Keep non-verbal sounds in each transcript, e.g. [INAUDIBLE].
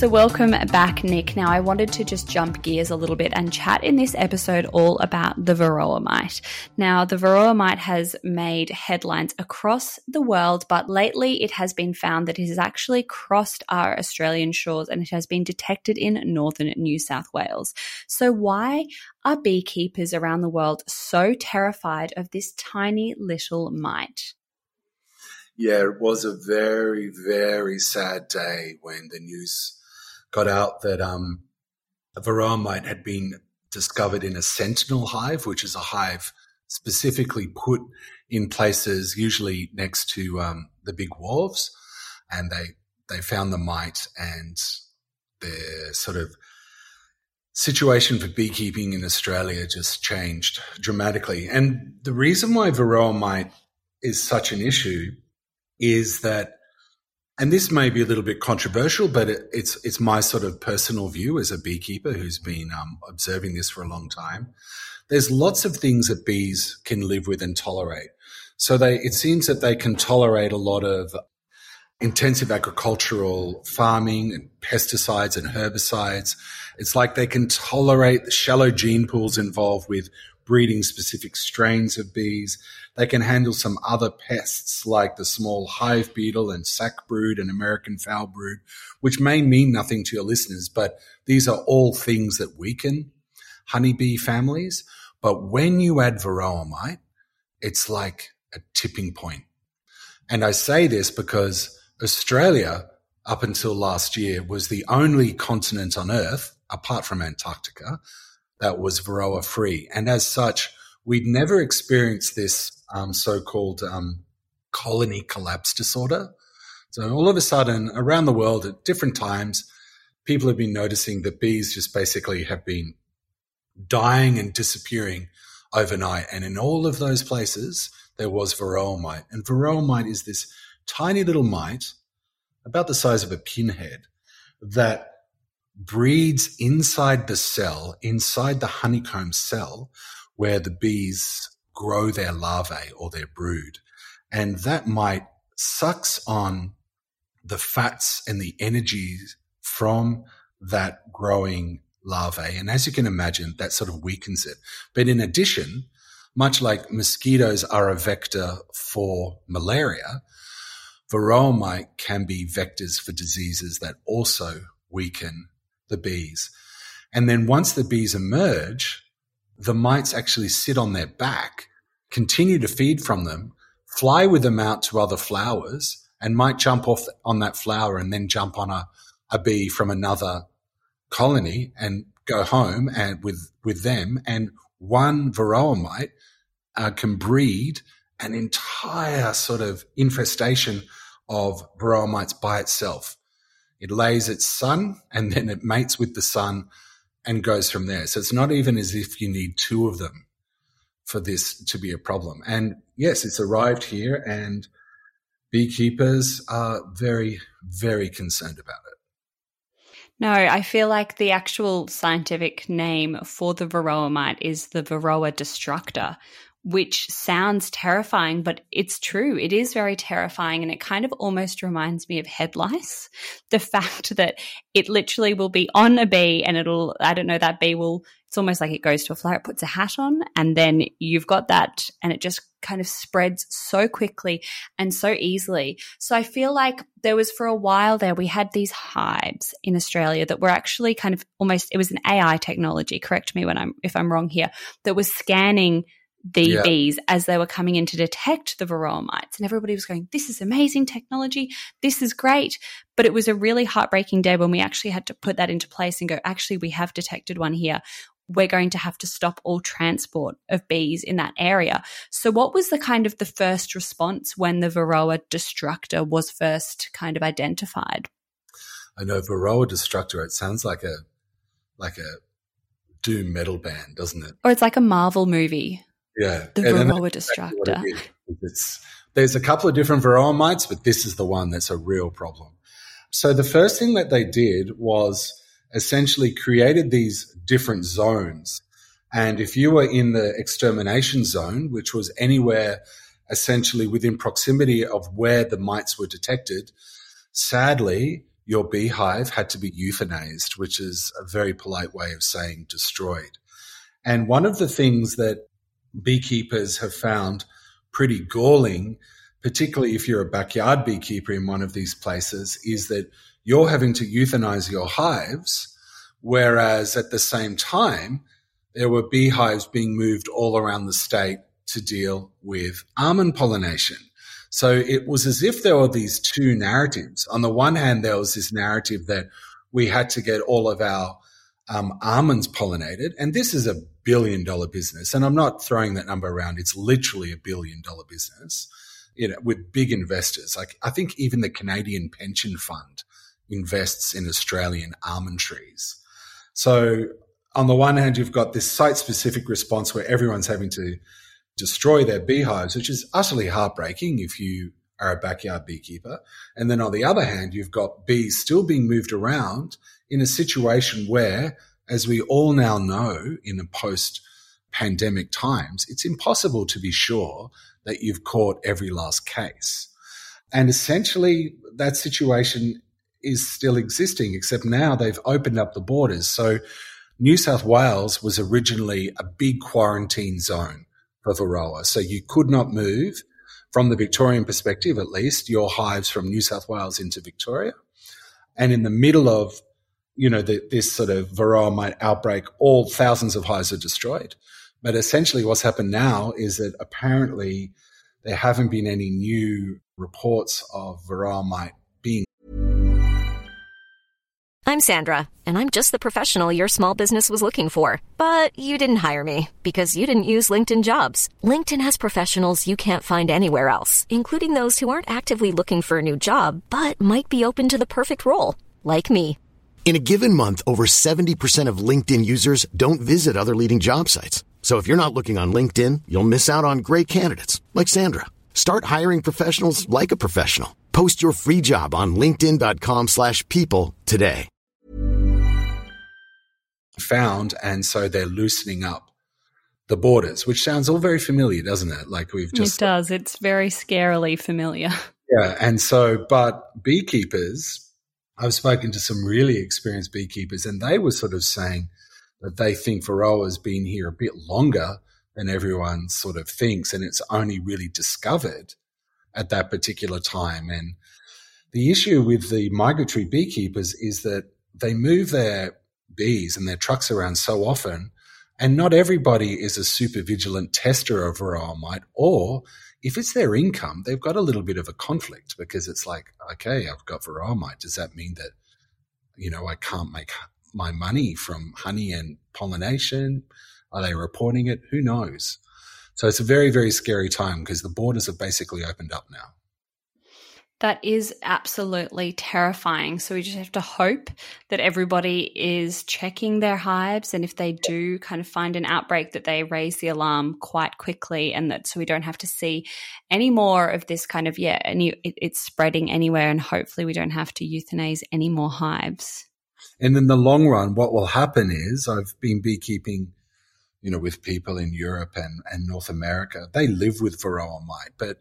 So, welcome back, Nick. Now, I wanted to just jump gears a little bit and chat in this episode all about the varroa mite. Now, the varroa mite has made headlines across the world, but lately it has been found that it has actually crossed our Australian shores and it has been detected in northern New South Wales. So, why are beekeepers around the world so terrified of this tiny little mite? Yeah, it was a very, very sad day when the news got out that um, a varroa mite had been discovered in a sentinel hive, which is a hive specifically put in places usually next to um, the big wharves, and they they found the mite and the sort of situation for beekeeping in Australia just changed dramatically. And the reason why varroa mite is such an issue is that and this may be a little bit controversial, but it, it's it's my sort of personal view as a beekeeper who's been um, observing this for a long time. There's lots of things that bees can live with and tolerate. So they it seems that they can tolerate a lot of intensive agricultural farming and pesticides and herbicides. It's like they can tolerate the shallow gene pools involved with breeding specific strains of bees. They can handle some other pests like the small hive beetle and sac brood and American foul brood, which may mean nothing to your listeners, but these are all things that weaken honeybee families. But when you add varroa mite, it's like a tipping point. And I say this because Australia, up until last year, was the only continent on Earth, apart from Antarctica, that was Varroa free. And as such, we'd never experienced this um, so-called um, colony collapse disorder. So all of a sudden, around the world at different times, people have been noticing that bees just basically have been dying and disappearing overnight. And in all of those places, there was varroa mite. And varroa mite is this tiny little mite, about the size of a pinhead, that breeds inside the cell, inside the honeycomb cell, where the bees grow their larvae or their brood. And that mite sucks on the fats and the energies from that growing larvae. And as you can imagine, that sort of weakens it. But in addition, much like mosquitoes are a vector for malaria, varroa mite can be vectors for diseases that also weaken the bees. And then once the bees emerge, the mites actually sit on their back, continue to feed from them, fly with them out to other flowers, and might jump off on that flower and then jump on a, a bee from another colony and go home and with, with them. And one varroa mite uh, can breed an entire sort of infestation of varroa mites by itself. It lays its son and then it mates with the son and goes from there. So it's not even as if you need two of them for this to be a problem. And yes, it's arrived here and beekeepers are very, very concerned about it. No, I feel like the actual scientific name for the varroa mite is the varroa destructor, which sounds terrifying, but it's true. It is very terrifying. And it kind of almost reminds me of head lice. The fact [LAUGHS] that it literally will be on a bee and it'll, I don't know, that bee will, it's almost like it goes to a flower, it puts a hat on, and then you've got that, and it just kind of spreads so quickly and so easily. So I feel like there was for a while there, we had these hives in Australia that were actually kind of almost, it was an AI technology, correct me when I'm, if I'm wrong here, that was scanning the yeah. bees as they were coming in to detect the varroa mites. And everybody was going, This is amazing technology. This is great. But it was a really heartbreaking day when we actually had to put that into place and go, Actually, we have detected one here. we're going to have to stop all transport of bees in that area. So what was the kind of the first response when the Varroa destructor was first kind of identified? I know Varroa destructor, it sounds like a like a doom metal band, doesn't it? Or it's like a Marvel movie. Yeah. The Varroa destructor. Exactly it it's there's a couple of different varroa mites, but this is the one that's a real problem. So the first thing that they did was essentially created these different zones. And if you were in the extermination zone, which was anywhere essentially within proximity of where the mites were detected, sadly, your beehive had to be euthanized, which is a very polite way of saying destroyed. And one of the things that beekeepers have found pretty galling, particularly if you're a backyard beekeeper in one of these places, is that you're having to euthanize your hives, whereas at the same time, there were beehives being moved all around the state to deal with almond pollination. So it was as if there were these two narratives. On the one hand, there was this narrative that we had to get all of our um, almonds pollinated. And this is a billion dollar business. And I'm not throwing that number around. It's literally a billion dollar business, you know, with big investors. Like I think even the Canadian pension fund invests in Australian almond trees. So on the one hand, you've got this site specific response where everyone's having to destroy their beehives, which is utterly heartbreaking if you are a backyard beekeeper. And then on the other hand, you've got bees still being moved around in a situation where, as we all now know in a post pandemic times, it's impossible to be sure that you've caught every last case. And essentially, that situation is still existing, except now they've opened up the borders. So New South Wales was originally a big quarantine zone for Varroa. So you could not move from the Victorian perspective, at least, your hives from New South Wales into Victoria. And in the middle of, you know, the, this sort of varroa mite outbreak, all thousands of hives are destroyed. But essentially what's happened now is that apparently there haven't been any new reports of varroa mite being. I'm Sandra, and I'm just the professional your small business was looking for. But you didn't hire me because you didn't use LinkedIn jobs. LinkedIn has professionals you can't find anywhere else, including those who aren't actively looking for a new job, but might be open to the perfect role, like me. In a given month, over 70% of LinkedIn users don't visit other leading job sites. So if you're not looking on LinkedIn, you'll miss out on great candidates like Sandra. Start hiring professionals like a professional. Post your free job on linkedin.com/people today. Found and so they're loosening up the borders, which sounds all very familiar, doesn't it? Like we've just It does. It's very scarily familiar. Yeah, and so but beekeepers I've spoken to some really experienced beekeepers and they were sort of saying that they think Varroa has been here a bit longer than everyone sort of thinks, and it's only really discovered at that particular time. And the issue with the migratory beekeepers is that they move their bees and their trucks around so often, and not everybody is a super vigilant tester of varroa mite, or if it's their income, they've got a little bit of a conflict because it's like, okay, I've got varroa mite. Does that mean that, you know, I can't make my money from honey and pollination? Are they reporting it? Who knows? So it's a very, very scary time because the borders have basically opened up now. That is absolutely terrifying. So we just have to hope that everybody is checking their hives. And if they do kind of find an outbreak, that they raise the alarm quite quickly and that so we don't have to see any more of this kind of, yeah, any, it, it's spreading anywhere. And hopefully we don't have to euthanize any more hives. And in the long run, what will happen is I've been beekeeping, you know, with people in Europe and, and North America. They live with varroa mite, but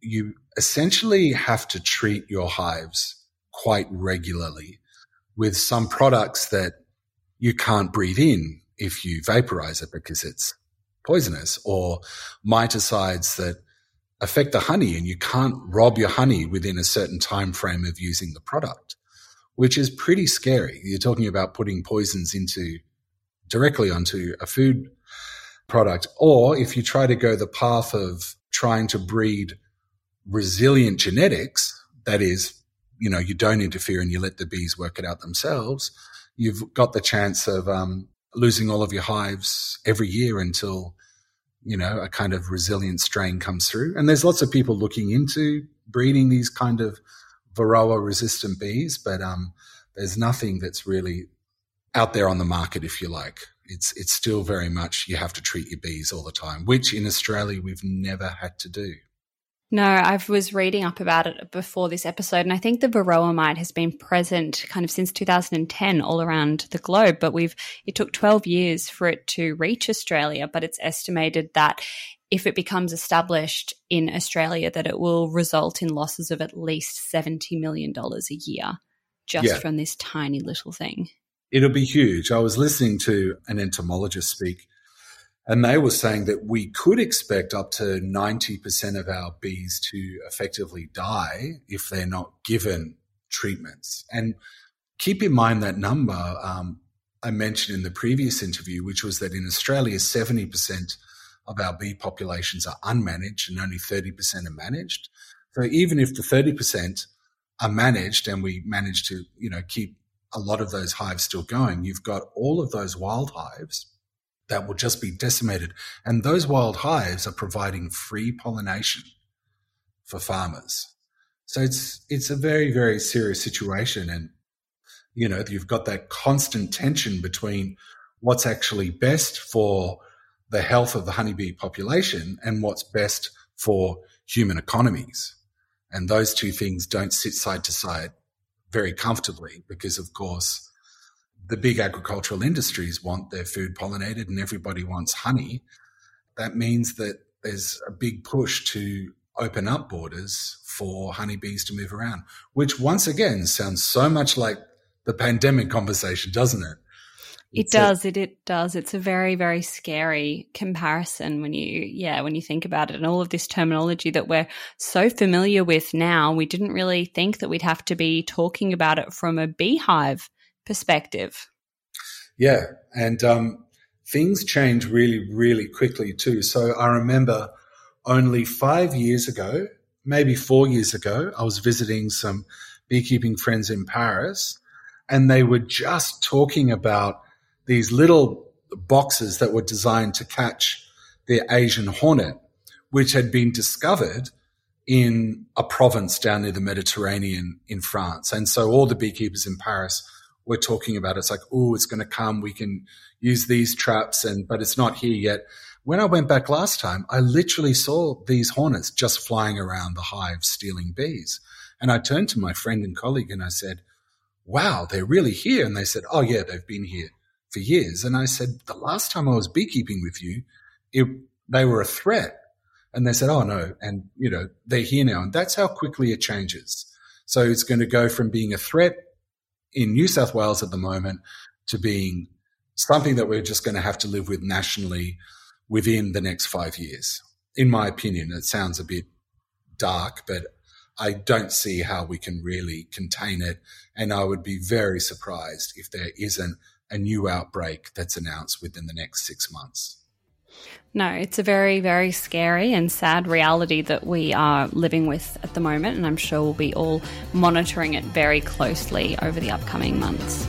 you essentially have to treat your hives quite regularly with some products that you can't breathe in if you vaporize it because it's poisonous or miticides that affect the honey and you can't rob your honey within a certain time frame of using the product which is pretty scary. You're talking about putting poisons into directly onto a food product. Or if you try to go the path of trying to breed resilient genetics, that is, you know, you don't interfere and you let the bees work it out themselves, you've got the chance of um, losing all of your hives every year until, you know, a kind of resilient strain comes through. And there's lots of people looking into breeding these kind of Varroa resistant bees, but um, there's nothing that's really out there on the market, if you like. It's it's still very much you have to treat your bees all the time, which in Australia we've never had to do. No, I was reading up about it before this episode, and I think the varroa mite has been present kind of since 2010 all around the globe. But we've it took 12 years for it to reach Australia, but it's estimated that if it becomes established in Australia, that it will result in losses of at least $70 million a year just yeah. from this tiny little thing. It'll be huge. I was listening to an entomologist speak, and they were saying that we could expect up to 90% of our bees to effectively die if they're not given treatments. And keep in mind that number um, I mentioned in the previous interview, which was that in Australia, 70% of our bee populations are unmanaged and only 30% are managed. So even if the 30% are managed and we manage to, you know, keep a lot of those hives still going, you've got all of those wild hives that will just be decimated. And those wild hives are providing free pollination for farmers. So it's, it's a very, very serious situation. And, you know, you've got that constant tension between what's actually best for the health of the honeybee population and what's best for human economies. And those two things don't sit side to side very comfortably because, of course, the big agricultural industries want their food pollinated and everybody wants honey. That means that there's a big push to open up borders for honeybees to move around, which once again sounds so much like the pandemic conversation, doesn't it? It does. it it does. It's a very very scary comparison when you yeah when you think about it and all of this terminology that we're so familiar with now. We didn't really think that we'd have to be talking about it from a beehive perspective. Yeah, and um, things change really really quickly too. So I remember only five years ago, maybe four years ago, I was visiting some beekeeping friends in Paris, and they were just talking about these little boxes that were designed to catch the Asian hornet, which had been discovered in a province down near the Mediterranean in France. And so all the beekeepers in Paris were talking about it's like, oh, it's going to come. We can use these traps and, but it's not here yet. When I went back last time, I literally saw these hornets just flying around the hive stealing bees. And I turned to my friend and colleague and I said, wow, they're really here. And they said, oh yeah, they've been here for years. And I said, the last time I was beekeeping with you, it, they were a threat. And they said, oh no. And, you know, they're here now. And that's how quickly it changes. So it's going to go from being a threat in New South Wales at the moment to being something that we're just going to have to live with nationally within the next five years. In my opinion, it sounds a bit dark, but I don't see how we can really contain it. And I would be very surprised if there isn't a new outbreak that's announced within the next six months. No, it's a very, very scary and sad reality that we are living with at the moment, and I'm sure we'll be all monitoring it very closely over the upcoming months.